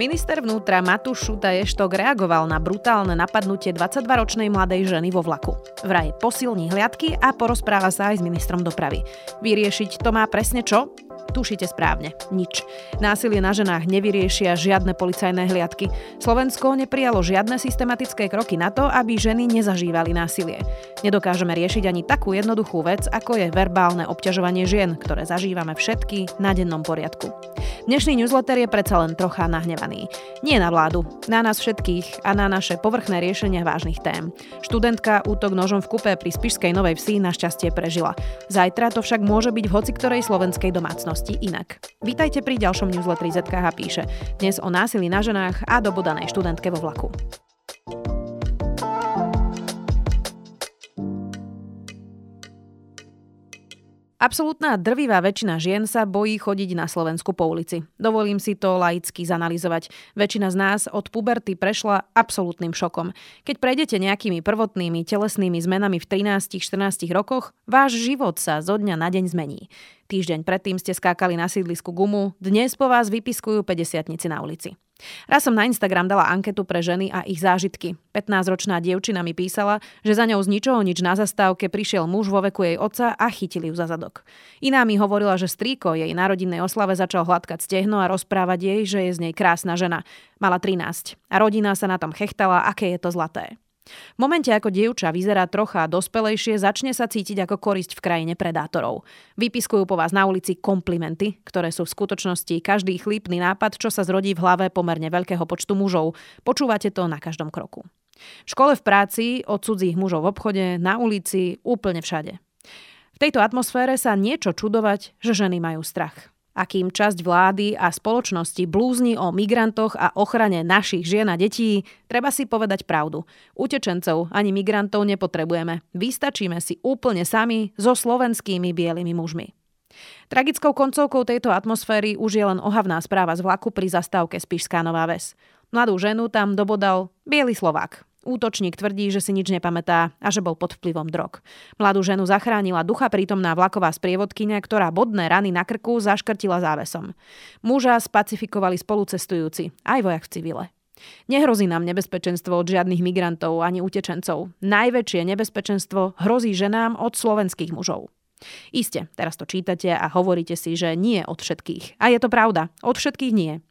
Minister vnútra Matúš Šuta Ještok reagoval na brutálne napadnutie 22-ročnej mladej ženy vo vlaku. Vraj posilní hliadky a porozpráva sa aj s ministrom dopravy. Vyriešiť to má presne čo? Tušíte správne, nič. Násilie na ženách nevyriešia žiadne policajné hliadky. Slovensko neprijalo žiadne systematické kroky na to, aby ženy nezažívali násilie. Nedokážeme riešiť ani takú jednoduchú vec, ako je verbálne obťažovanie žien, ktoré zažívame všetky na dennom poriadku. Dnešný newsletter je predsa len trocha nahnevaný. Nie na vládu, na nás všetkých a na naše povrchné riešenie vážnych tém. Študentka útok nožom v kupe pri Spišskej Novej Vsi našťastie prežila. Zajtra to však môže byť v hoci ktorej slovenskej domácnosti inak. Vítajte pri ďalšom newsletteri ZKH píše. Dnes o násilí na ženách a dobodanej študentke vo vlaku. Absolútna drvivá väčšina žien sa bojí chodiť na Slovensku po ulici. Dovolím si to laicky zanalizovať. Väčšina z nás od puberty prešla absolútnym šokom. Keď prejdete nejakými prvotnými telesnými zmenami v 13-14 rokoch, váš život sa zo dňa na deň zmení. Týždeň predtým ste skákali na sídlisku gumu, dnes po vás vypiskujú 50 na ulici. Raz som na Instagram dala anketu pre ženy a ich zážitky. 15-ročná dievčina mi písala, že za ňou z ničoho nič na zastávke prišiel muž vo veku jej otca a chytili ju za zadok. Iná mi hovorila, že strýko jej na rodinnej oslave začal hladkať stehno a rozprávať jej, že je z nej krásna žena. Mala 13 a rodina sa na tom chechtala, aké je to zlaté. V momente, ako dievča vyzerá trocha dospelejšie, začne sa cítiť ako korisť v krajine predátorov. Vypiskujú po vás na ulici komplimenty, ktoré sú v skutočnosti každý chlípny nápad, čo sa zrodí v hlave pomerne veľkého počtu mužov. Počúvate to na každom kroku. V škole, v práci, od cudzích mužov v obchode, na ulici, úplne všade. V tejto atmosfére sa niečo čudovať, že ženy majú strach akým časť vlády a spoločnosti blúzni o migrantoch a ochrane našich žien a detí, treba si povedať pravdu. Utečencov ani migrantov nepotrebujeme. Vystačíme si úplne sami so slovenskými bielými mužmi. Tragickou koncovkou tejto atmosféry už je len ohavná správa z vlaku pri zastávke Spišská Nová Ves. Mladú ženu tam dobodal biely Slovák, Útočník tvrdí, že si nič nepamätá a že bol pod vplyvom drog. Mladú ženu zachránila ducha prítomná vlaková sprievodkynia, ktorá bodné rany na krku zaškrtila závesom. Muža spacifikovali spolucestujúci, aj vojak v civile. Nehrozí nám nebezpečenstvo od žiadnych migrantov ani utečencov. Najväčšie nebezpečenstvo hrozí ženám od slovenských mužov. Iste, teraz to čítate a hovoríte si, že nie od všetkých. A je to pravda, od všetkých nie.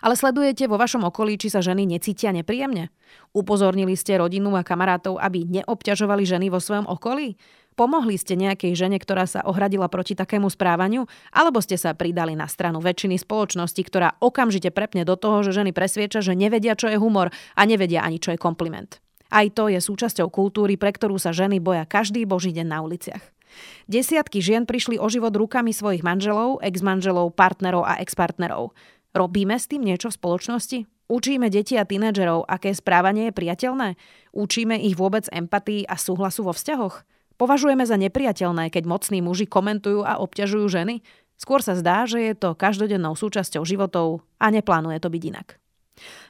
Ale sledujete vo vašom okolí, či sa ženy necítia nepríjemne? Upozornili ste rodinu a kamarátov, aby neobťažovali ženy vo svojom okolí? Pomohli ste nejakej žene, ktorá sa ohradila proti takému správaniu? Alebo ste sa pridali na stranu väčšiny spoločnosti, ktorá okamžite prepne do toho, že ženy presvieča, že nevedia, čo je humor a nevedia ani, čo je kompliment? Aj to je súčasťou kultúry, pre ktorú sa ženy boja každý boží deň na uliciach. Desiatky žien prišli o život rukami svojich manželov, ex-manželov, partnerov a ex-partnerov. Robíme s tým niečo v spoločnosti? Učíme deti a tínedžerov, aké správanie je priateľné? Učíme ich vôbec empatii a súhlasu vo vzťahoch? Považujeme za nepriateľné, keď mocní muži komentujú a obťažujú ženy? Skôr sa zdá, že je to každodennou súčasťou životov a neplánuje to byť inak.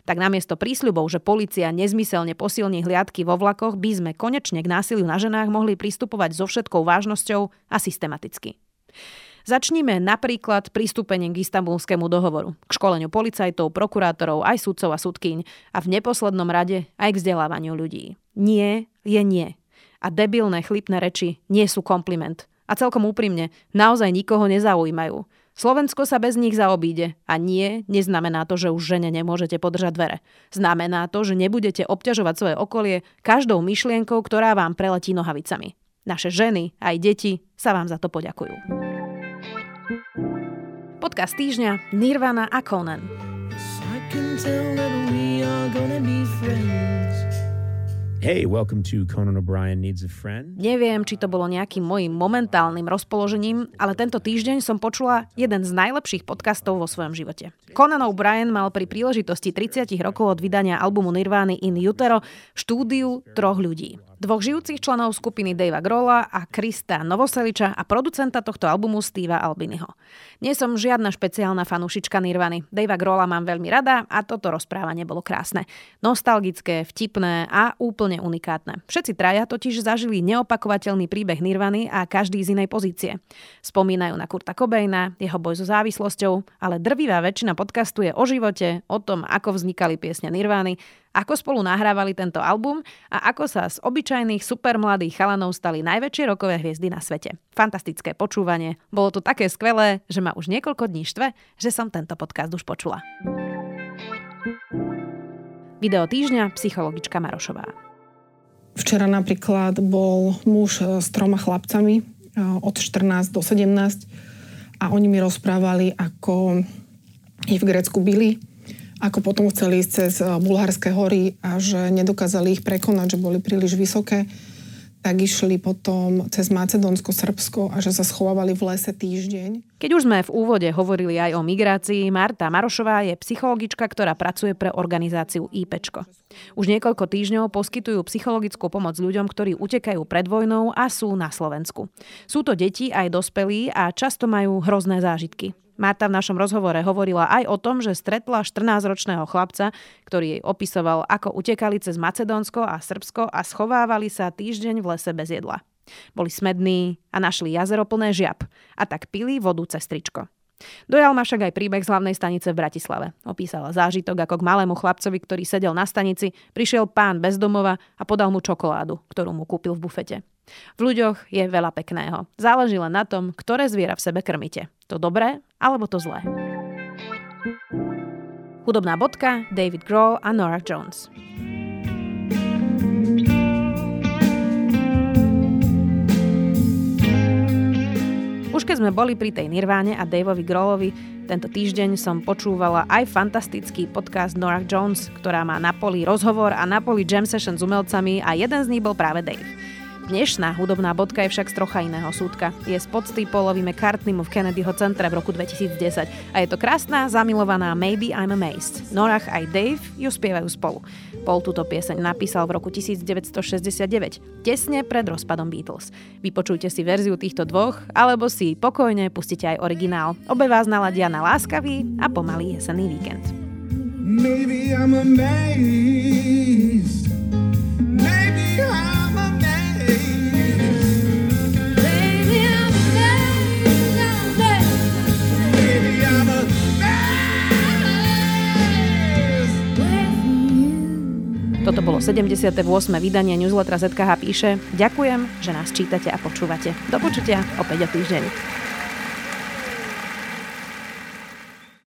Tak namiesto prísľubov, že policia nezmyselne posilní hliadky vo vlakoch, by sme konečne k násiliu na ženách mohli pristupovať so všetkou vážnosťou a systematicky. Začníme napríklad pristúpením k istambulskému dohovoru, k školeniu policajtov, prokurátorov, aj sudcov a sudkyň a v neposlednom rade aj k vzdelávaniu ľudí. Nie je nie. A debilné chlipné reči nie sú kompliment. A celkom úprimne, naozaj nikoho nezaujímajú. Slovensko sa bez nich zaobíde a nie neznamená to, že už žene nemôžete podržať dvere. Znamená to, že nebudete obťažovať svoje okolie každou myšlienkou, ktorá vám preletí nohavicami. Naše ženy aj deti sa vám za to poďakujú. Podcast týždňa Nirvana a Conan. Hey, welcome to Conan O'Brien Needs a Friend. Neviem, či to bolo nejakým mojim momentálnym rozpoložením, ale tento týždeň som počula jeden z najlepších podcastov vo svojom živote. Conan O'Brien mal pri príležitosti 30 rokov od vydania albumu Nirvány In Utero štúdiu troch ľudí. Dvoch žijúcich členov skupiny Davea Grola a Krista Novoseliča a producenta tohto albumu Steva Albiniho. Nie som žiadna špeciálna fanúšička Nirvany. Davea Grola mám veľmi rada a toto rozprávanie bolo krásne. Nostalgické, vtipné a úplne unikátne. Všetci traja totiž zažili neopakovateľný príbeh Nirvany a každý z inej pozície. Spomínajú na Kurta Cobaina, jeho boj so závislosťou, ale drvivá väčšina podcastu je o živote, o tom, ako vznikali piesne Nirvany ako spolu nahrávali tento album a ako sa z obyčajných supermladých chalanov stali najväčšie rokové hviezdy na svete. Fantastické počúvanie. Bolo to také skvelé, že ma už niekoľko dní štve, že som tento podcast už počula. Video týždňa psychologička Marošová. Včera napríklad bol muž s troma chlapcami od 14 do 17 a oni mi rozprávali, ako ich v Grécku byli, ako potom chceli ísť cez eh, bulharské hory a že nedokázali ich prekonať, že boli príliš vysoké, tak išli potom cez Macedónsko, Srbsko a že sa schovávali v lese týždeň. Keď už sme v úvode hovorili aj o migrácii, Marta Marošová je psychologička, ktorá pracuje pre organizáciu IPčko. Už niekoľko týždňov poskytujú psychologickú pomoc ľuďom, ktorí utekajú pred vojnou a sú na Slovensku. Sú to deti aj dospelí a často majú hrozné zážitky. Marta v našom rozhovore hovorila aj o tom, že stretla 14-ročného chlapca, ktorý jej opisoval, ako utekali cez Macedónsko a Srbsko a schovávali sa týždeň v lese bez jedla. Boli smední a našli jazero plné žiab a tak pili vodu cez tričko. Dojal ma však aj príbeh z hlavnej stanice v Bratislave. Opísala zážitok, ako k malému chlapcovi, ktorý sedel na stanici, prišiel pán bez domova a podal mu čokoládu, ktorú mu kúpil v bufete. V ľuďoch je veľa pekného. Záleží len na tom, ktoré zviera v sebe krmíte. To dobré alebo to zlé. Hudobná bodka David Grohl a Nora Jones. Už keď sme boli pri tej Nirváne a Daveovi Grohlovi, tento týždeň som počúvala aj fantastický podcast Nora Jones, ktorá má na poli rozhovor a na poli jam session s umelcami a jeden z nich bol práve Dave. Dnešná hudobná bodka je však z trocha iného súdka. Je z pocty Paulovi McCartneymu v Kennedyho centre v roku 2010 a je to krásna, zamilovaná Maybe I'm Amazed. Norach aj Dave ju spievajú spolu. Paul túto pieseň napísal v roku 1969, tesne pred rozpadom Beatles. Vypočujte si verziu týchto dvoch, alebo si pokojne pustite aj originál. Obe vás naladia na láskavý a pomalý jesenný víkend. Maybe I'm amazed. Toto bolo 78. vydanie newslettera ZKH píše Ďakujem, že nás čítate a počúvate. Do počutia opäť o týždeň.